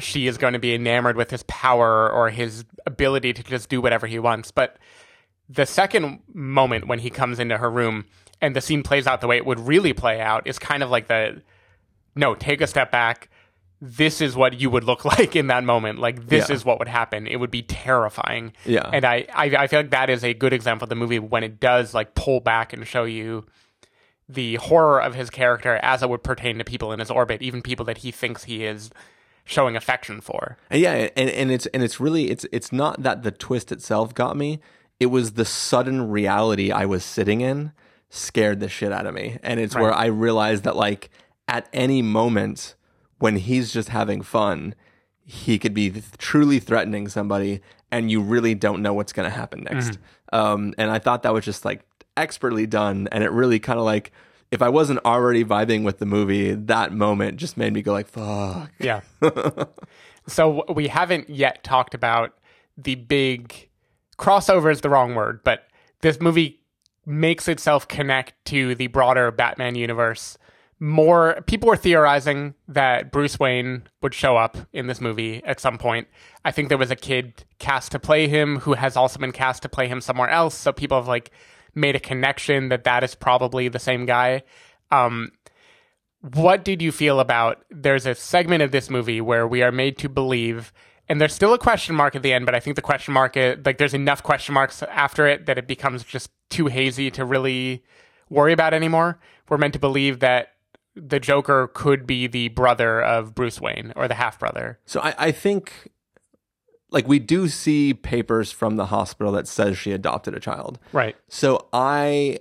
she is going to be enamored with his power or his ability to just do whatever he wants. But the second moment when he comes into her room and the scene plays out the way it would really play out is kind of like the no, take a step back. This is what you would look [laughs] like in that moment. Like this Yeah. is what would happen. It would be terrifying. Yeah. And I, I I feel like that is a good example of the movie when it does like pull back and show you the horror of his character as it would pertain to people in his orbit, even people that he thinks he is showing affection for. Yeah, and, and it's and it's really it's it's not that the twist itself got me. It was the sudden reality I was sitting in scared the shit out of me. And it's where I realized that like at any moment when he's just having fun, he could be th- truly threatening somebody and you really don't know what's going to happen next. Um and I thought that was just like expertly done and it really kind of like if I wasn't already vibing with the movie, that moment just made me go like fuck. Yeah. [laughs] so we haven't yet talked about the big crossover is the wrong word, but this movie makes itself connect to the broader Batman universe. More people were theorizing that Bruce Wayne would show up in this movie at some point. I think there was a kid cast to play him who has also been cast to play him somewhere else. So people have like made a connection that that is probably the same guy. Um, what did you feel about there's a segment of this movie where we are made to believe and there's still a question mark at the end but i think the question mark is, like there's enough question marks after it that it becomes just too hazy to really worry about anymore we're meant to believe that the joker could be the brother of bruce wayne or the half brother So I, I think like we do see papers from the hospital that says she adopted a child. right So I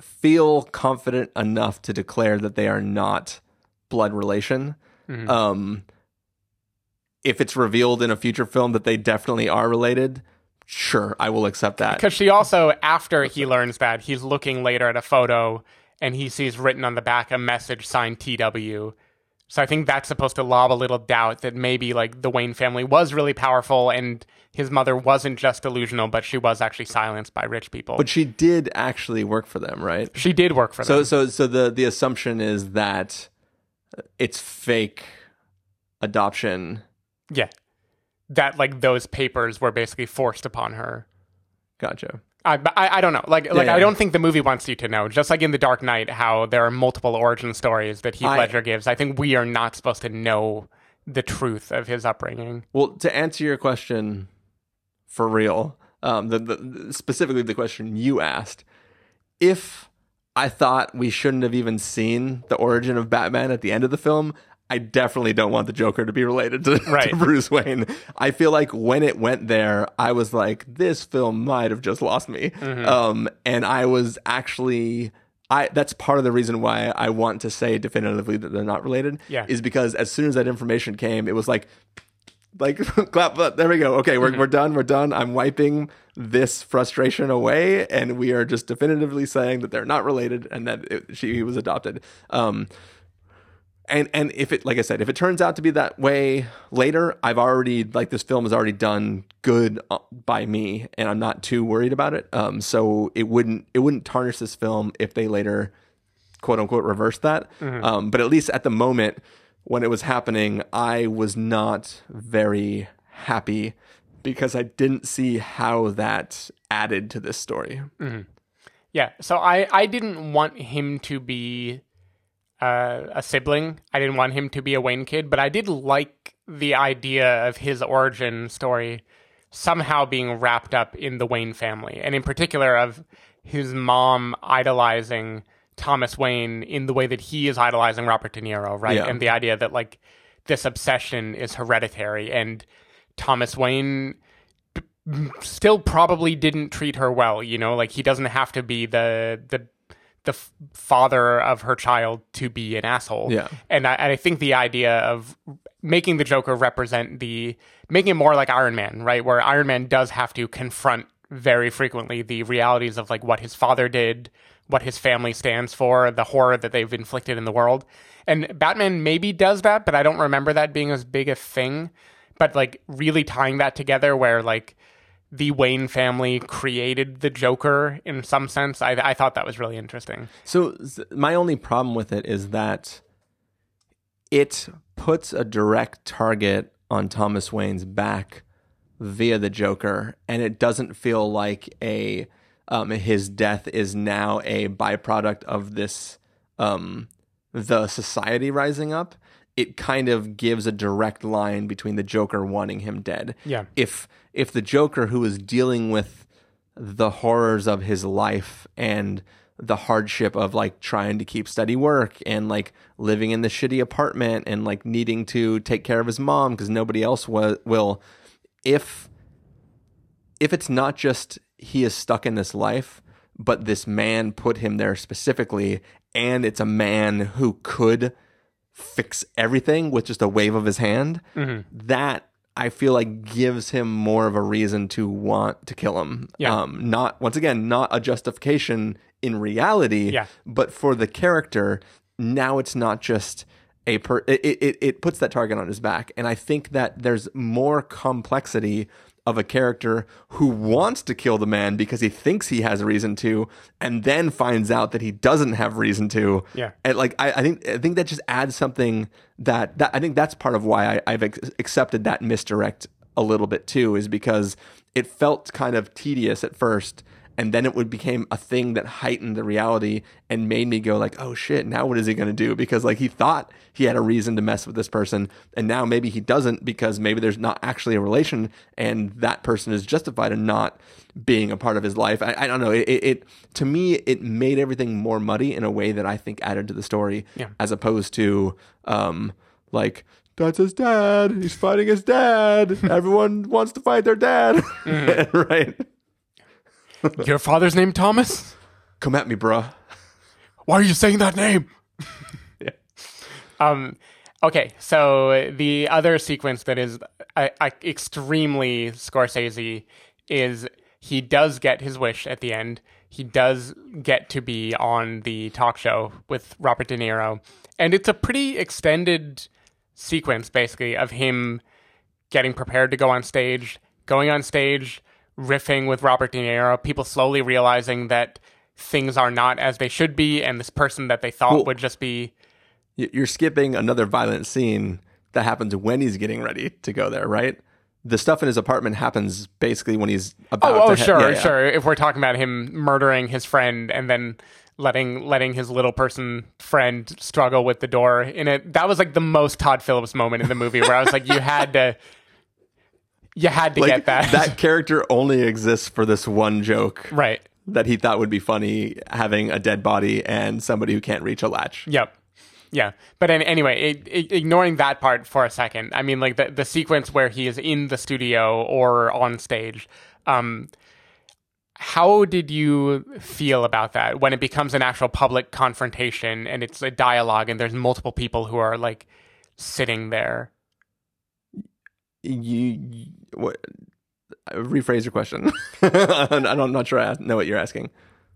feel confident enough to declare that they are not blood relation. Mhm. Um if it's revealed in a future film that they definitely are related, sure, I will accept that. Because she also, after he learns that, he's looking later at a photo and he sees written on the back a message signed TW. So I think that's supposed to lob a little doubt that maybe like the Wayne family was really powerful and his mother wasn't just delusional, but she was actually silenced by rich people. But she did actually work for them, right? she did work for them. So them. so so the the assumption is that it's fake adoption. Yeah. That like those papers were basically forced upon her. Gotcha. I, but I, I don't know. Like, like yeah. I don't think the movie wants you to know. Just like in The Dark Knight, how there are multiple origin stories that Heath I- Ledger gives. I think we are not supposed to know the truth of his upbringing. Well, to answer your question for real, um, the, the specifically the question you asked, if I thought we shouldn't have even seen the origin of Batman at the end of the film, I definitely don't want the Joker to be related to, [laughs] to Bruce Wayne. I feel like when it went there, I was like, this film might have just lost me. Mm-hmm. Um, and I was actually. I, that's part of the reason why I want to say definitively that they're not related. Yeah. Is because as soon as that information came, it was like, like [laughs] clap but there we go okay we're, we're done we're done i'm wiping this frustration away and we are just definitively saying that they're not related and that it, she was adopted um and and if it like i said if it turns out to be that way later i've already like this film is already done good uh, by me and i'm not too worried about it um so it wouldn't it wouldn't tarnish this film if they later quote unquote reverse that. Um, but at least at the moment when it was happening, I was not very happy because I didn't see how that added to this story. Yeah. So I, I didn't want him to be uh, a sibling. I didn't want him to be a Wayne kid, but I did like the idea of his origin story somehow being wrapped up in the Wayne family, and in particular of his mom idolizing Thomas Wayne in the way that he is idolizing Robert De Niro, right? Yeah. And the idea that like this obsession is hereditary, and Thomas Wayne still probably didn't treat her well. You know, like he doesn't have to be the the the f- father of her child to be an asshole. Yeah. and I, and I think the idea of making the Joker represent the making it more like Iron Man, right, where Iron Man does have to confront very frequently the realities of like what his father did, what his family stands for, the horror that they've inflicted in the world. And Batman maybe does that, but I don't remember that being as big a thing. But like really tying that together where like the Wayne family created the Joker in some sense. I, I thought that was really interesting. So my only problem with it is that it puts a direct target on Thomas Wayne's back via the Joker, and it doesn't feel like a um, his death is now a byproduct of this um, the society rising up. It kind of gives a direct line between the Joker wanting him dead. Yeah. If if the Joker who is dealing with the horrors of his life and the hardship of like trying to keep steady work and like living in the shitty apartment and like needing to take care of his mom because nobody else wa- will if if it's not just he is stuck in this life but this man put him there specifically and it's a man who could fix everything with just a wave of his hand that I feel like gives him more of a reason to want to kill him. Yeah. Um, not once again, not a justification in reality, Yeah. but for the character, now it's not just a per. It, it it puts that target on his back, and I think that there's more complexity of a character who wants to kill the man because he thinks he has a reason to, and then finds out that he doesn't have reason to. Yeah. And like I, I think I think that just adds something that that I think that's part of why I, I've ex- accepted that misdirect a little bit too, is because it felt kind of tedious at first. And then it would became a thing that heightened the reality and made me go like, oh shit, now what is he gonna do? Because like he thought he had a reason to mess with this person, and now maybe he doesn't because maybe there's not actually a relation, and that person is justified in not being a part of his life. I, I don't know. It, it, it to me it made everything more muddy in a way that I think added to the story, Yeah. as opposed to um like that's his dad. He's fighting his dad. [laughs] Everyone wants to fight their dad, [laughs] right? Your father's name Thomas? Come at me, bruh. Why are you saying that name? [laughs] Yeah. Um. Okay, so the other sequence that is uh, uh, extremely Scorsese is he does get his wish at the end. He does get to be on the talk show with Robert De Niro, and it's a pretty extended sequence, basically, of him getting prepared to go on stage, going on stage, riffing with Robert De Niro, people slowly realizing that things are not as they should be, and this person that they thought Well- would just be You're skipping another violent scene that happens when he's getting ready to go there, right? The stuff in his apartment happens basically when he's about Oh, oh, to he- sure, yeah, yeah. sure. If we're talking about him murdering his friend and then letting letting his little person friend struggle with the door in it, that was like the most Todd Phillips moment in the movie where I was like, you had to, you had to Like, get that, that character only exists for this one joke right. that he thought would be funny having a dead body and somebody who can't reach a latch. Yep. Yeah. But an anyway, it, it, ignoring that part for a second, I mean, like the, the sequence where he is in the studio or on stage, um, how did you feel about that when it becomes an actual public confrontation and it's a dialogue and there's multiple people who are like sitting there? You, what, rephrase your question. [laughs] I don't- I'm not sure I know what you're asking.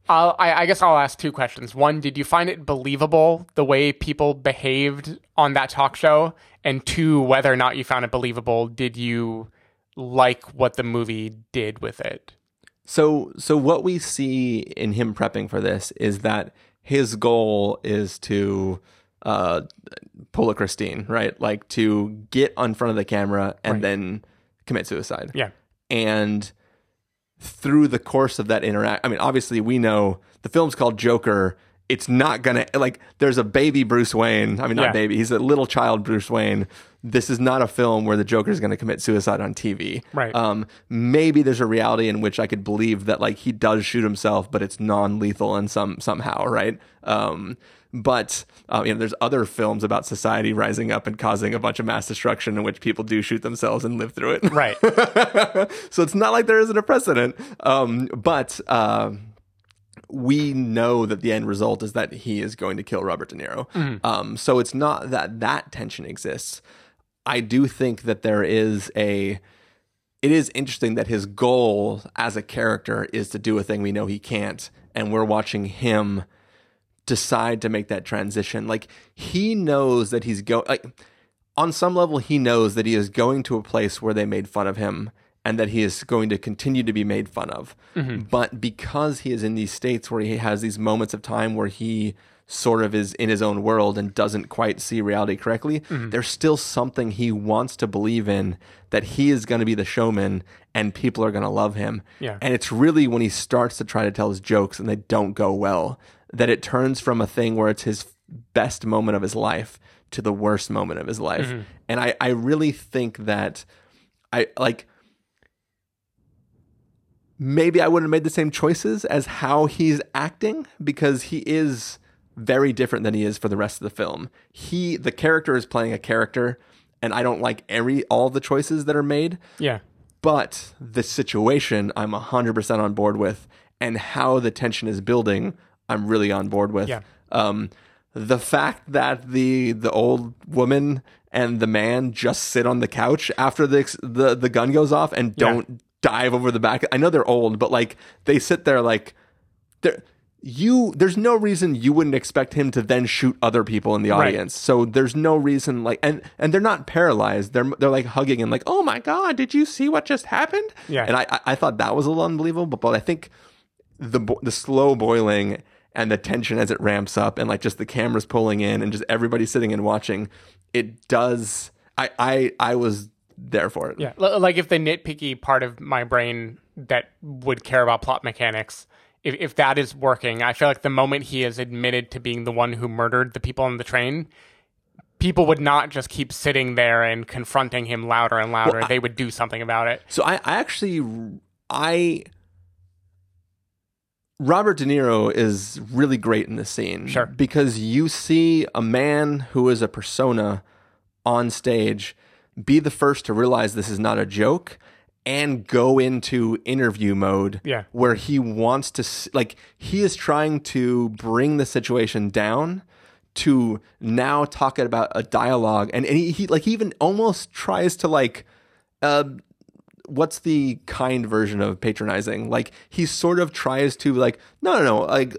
I'll, I, I guess I'll ask two questions. One, did you find it believable the way people behaved on that talk show? And two, whether or not you found it believable, did you like what the movie did with it? So, so what we see in him prepping for this is that his goal is to uh, pull a Christine, right? Like to get on front of the camera and Right. then commit suicide. Yeah. And through the course of that interact, I mean, obviously we know the film's called Joker. It's not gonna like. There's a baby Bruce Wayne. I mean, not Yeah. baby. He's a little child Bruce Wayne. This is not a film where the Joker is going to commit suicide on TV. Right. Um, maybe there's a reality in which I could believe that like he does shoot himself, but it's non-lethal and some somehow, right? Um, but uh, you know, there's other films about society rising up and causing a bunch of mass destruction in which people do shoot themselves and live through it. Right. [laughs] so it's not like there isn't a precedent. Um, but uh, we know that the end result is that he is going to kill Robert De Niro. Um, so it's not that that tension exists. I do think that there is a. It is interesting that his goal as a character is to do a thing we know he can't, and we're watching him decide to make that transition. Like he knows that he's going. Like on some level, he knows that he is going to a place where they made fun of him, and that he is going to continue to be made fun of. Mm-hmm. But because he is in these states where he has these moments of time where he sort of is in his own world and doesn't quite see reality correctly, mm-hmm. there's still something he wants to believe in that he is going to be the showman and people are going to love him. Yeah. And it's really when he starts to try to tell his jokes and they don't go well that it turns from a thing where it's his best moment of his life to the worst moment of his life. Mm-hmm. And I, I really think that I like maybe I wouldn't have made the same choices as how he's acting because he is very different than he is for the rest of the film. He the character is playing a character and I don't like every all the choices that are made, Yeah. but the situation I'm 100% on board with and how the tension is building I'm really on board with. Yeah. Um the fact that the the old woman and the man just sit on the couch after the the, the gun goes off and don't dive over the back. I know they're old, but like they sit there like they're you there's no reason you wouldn't expect him to then shoot other people in the Right. audience. So there's no reason like and and they're not paralyzed. They're they're like hugging and like, "Oh my god, did you see what just happened?" Yeah. And I I, I thought that was a little unbelievable, but I think the the slow boiling and the tension as it ramps up and like just the cameras pulling in and just everybody sitting and watching, it does I I I was there for it. Yeah, like if the nitpicky part of my brain that would care about plot mechanics, if if that is working, I feel like the moment he is admitted to being the one who murdered the people on the train, people would not just keep sitting there and confronting him louder and louder. Well, I- they would do something about it. So I, I actually I Robert De Niro is really great in this scene. Sure. Because you see a man who is a persona on stage be the first to realize this is not a joke and go into interview mode Yeah. where he wants to like he is trying to bring the situation down to now talk about a dialogue and, and he, he like he even almost tries to like uh what's the kind version of patronizing? Like he sort of tries to like no no no like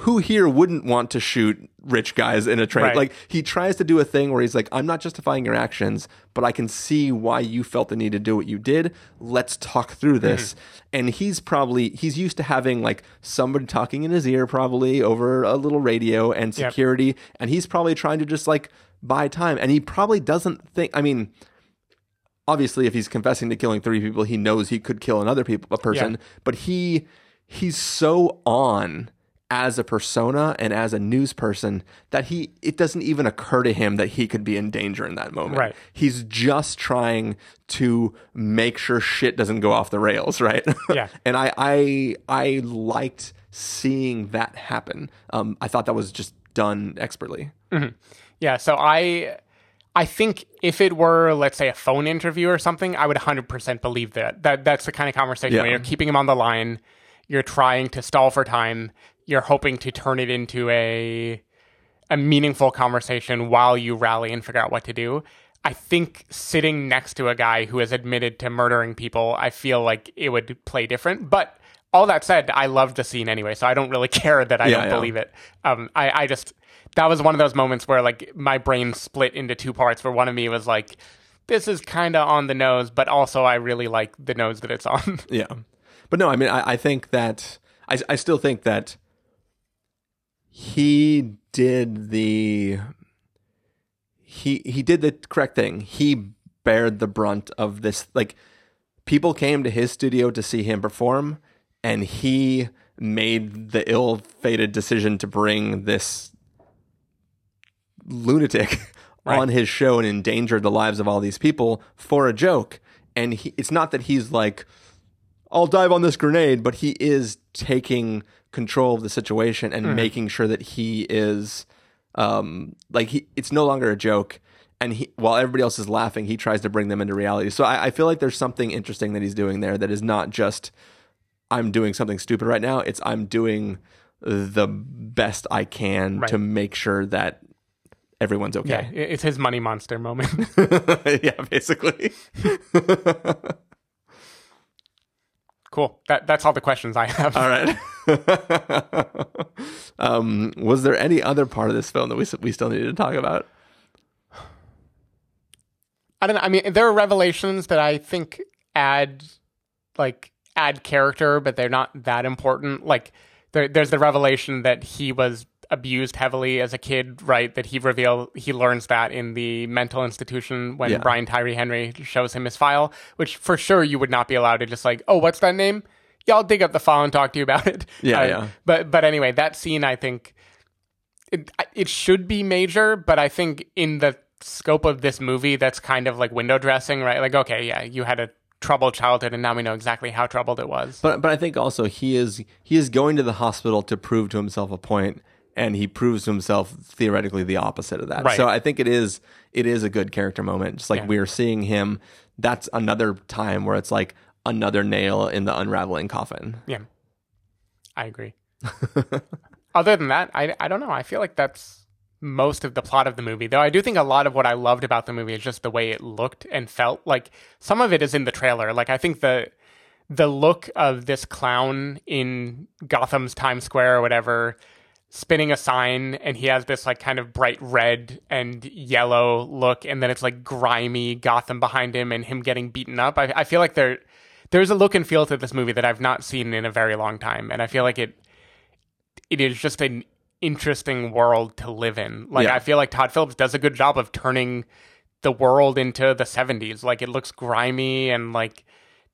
who here wouldn't want to shoot rich guys in a train? Right. like he tries to do a thing where he's like i'm not justifying your actions but i can see why you felt the need to do what you did. Let's talk through this. Mm-hmm. And he's probably he's used to having like somebody talking in his ear probably over a little radio and Yep. security and he's probably trying to just like buy time and he probably doesn't think i mean obviously if he's confessing to killing three people he knows he could kill another people a person Yeah. but he he's so on as a persona and as a news person that he it doesn't even occur to him that he could be in danger in that moment Right. he's just trying to make sure shit doesn't go off the rails [laughs] right Yeah. and i i i liked seeing that happen um i thought that was just done expertly Yeah, so I I think if it were let's say a phone interview or something, I would 100% believe that. That that's the kind of conversation Yeah. where you're keeping him on the line, you're trying to stall for time, you're hoping to turn it into a a meaningful conversation while you rally and figure out what to do. I think sitting next to a guy who has admitted to murdering people, I feel like it would play different. But all that said, I loved the scene anyway, so I don't really [laughs] care that I Yeah, don't yeah. believe it. Um, I, I just that was one of those moments where like my brain split into two parts. Where one of me was like, "This is kind of on the nose," but also I really like the nose that it's [laughs] on. Yeah. But no, I mean, I, I think that, I, I still think that he did the, he, he did the correct thing. He bared the brunt of this. Like, people came to his studio to see him perform, and he made the ill fated decision to bring this lunatic [laughs] Right. on his show and endangered the lives of all these people for a joke. And he, it's not that he's like, I'll dive on this grenade, but he is taking control of the situation and making sure that he is um like he it's no longer a joke. And he while everybody else is laughing, he tries to bring them into reality. So I, I feel like there's something interesting that he's doing there that is not just I'm doing something stupid right now. It's I'm doing the best I can Right. to make sure that everyone's okay. it- it's his money monster moment. [laughs] Yeah, basically. [laughs] cool. That that's all the questions I have. All right. [laughs] um, was there any other part of this film that we we still needed to talk about? I don't know. I mean, there are revelations that I think add like add character, but they're not that important. Like there, there's the revelation that he was abused heavily as a kid, right? That he reveal he learns that in the mental institution when Yeah. Brian Tyree Henry shows him his file, which for sure you would not be allowed to just like, oh, what's that name? Yeah, I'll dig up the file and talk to you about it. Yeah, Uh, yeah. But but anyway, that scene I think it it should be major, but I think in the scope of this movie, that's kind of like window dressing, right? Like, okay, yeah, you had a troubled childhood, and now we know exactly how troubled it was. But but I think also he is he is going to the hospital to prove to himself a point, and he proves to himself theoretically the opposite of that. Right. So I think it is it is a good character moment. Just like Yeah. we're seeing him. That's another time where it's like another nail in the unraveling coffin. Yeah, I agree. [laughs] Other than that, I I don't know. I feel like that's most of the plot of the movie. Though I do think a lot of what I loved about the movie is just the way it looked and felt. Like some of it is in the trailer. Like I think the the look of this clown in Gotham's Times Square or whatever spinning a sign and he has this like kind of bright red and yellow look and then it's like grimy Gotham behind him and him getting beaten up. I, I feel like there there's a look and feel to this movie that I've not seen in a very long time. And I feel like it it is just an interesting world to live in. Like Yeah. I feel like Todd Phillips does a good job of turning the world into the 70s. Like it looks grimy and like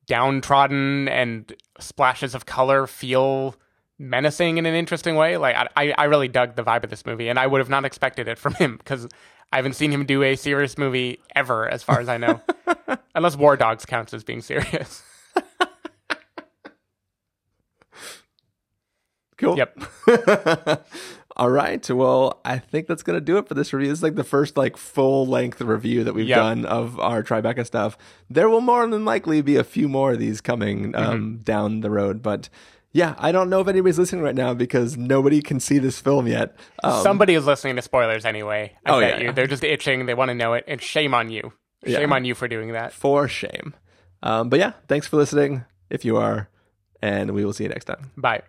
downtrodden and splashes of color feel menacing in an interesting way. Like I, I really dug the vibe of this movie and I would have not expected it from him because I haven't seen him do a serious movie ever, as far as I know. [laughs] Unless War Dogs counts as being serious. [laughs] Cool. Yep. [laughs] All right. Well, I think that's gonna do it for this review. This is like the first like full length review that we've Yep. done of our Tribeca stuff. There will more than likely be a few more of these coming um, Mm-hmm. down the road, but. Yeah, I don't know if anybody's listening right now because nobody can see this film yet. Um, Somebody is listening to spoilers anyway. I Oh, bet yeah, you. yeah. They're just itching. They want to know it. And shame on you. Shame Yeah. on you for doing that. for shame. Um, but yeah, thanks for listening if you are, and we will see you next time. Bye.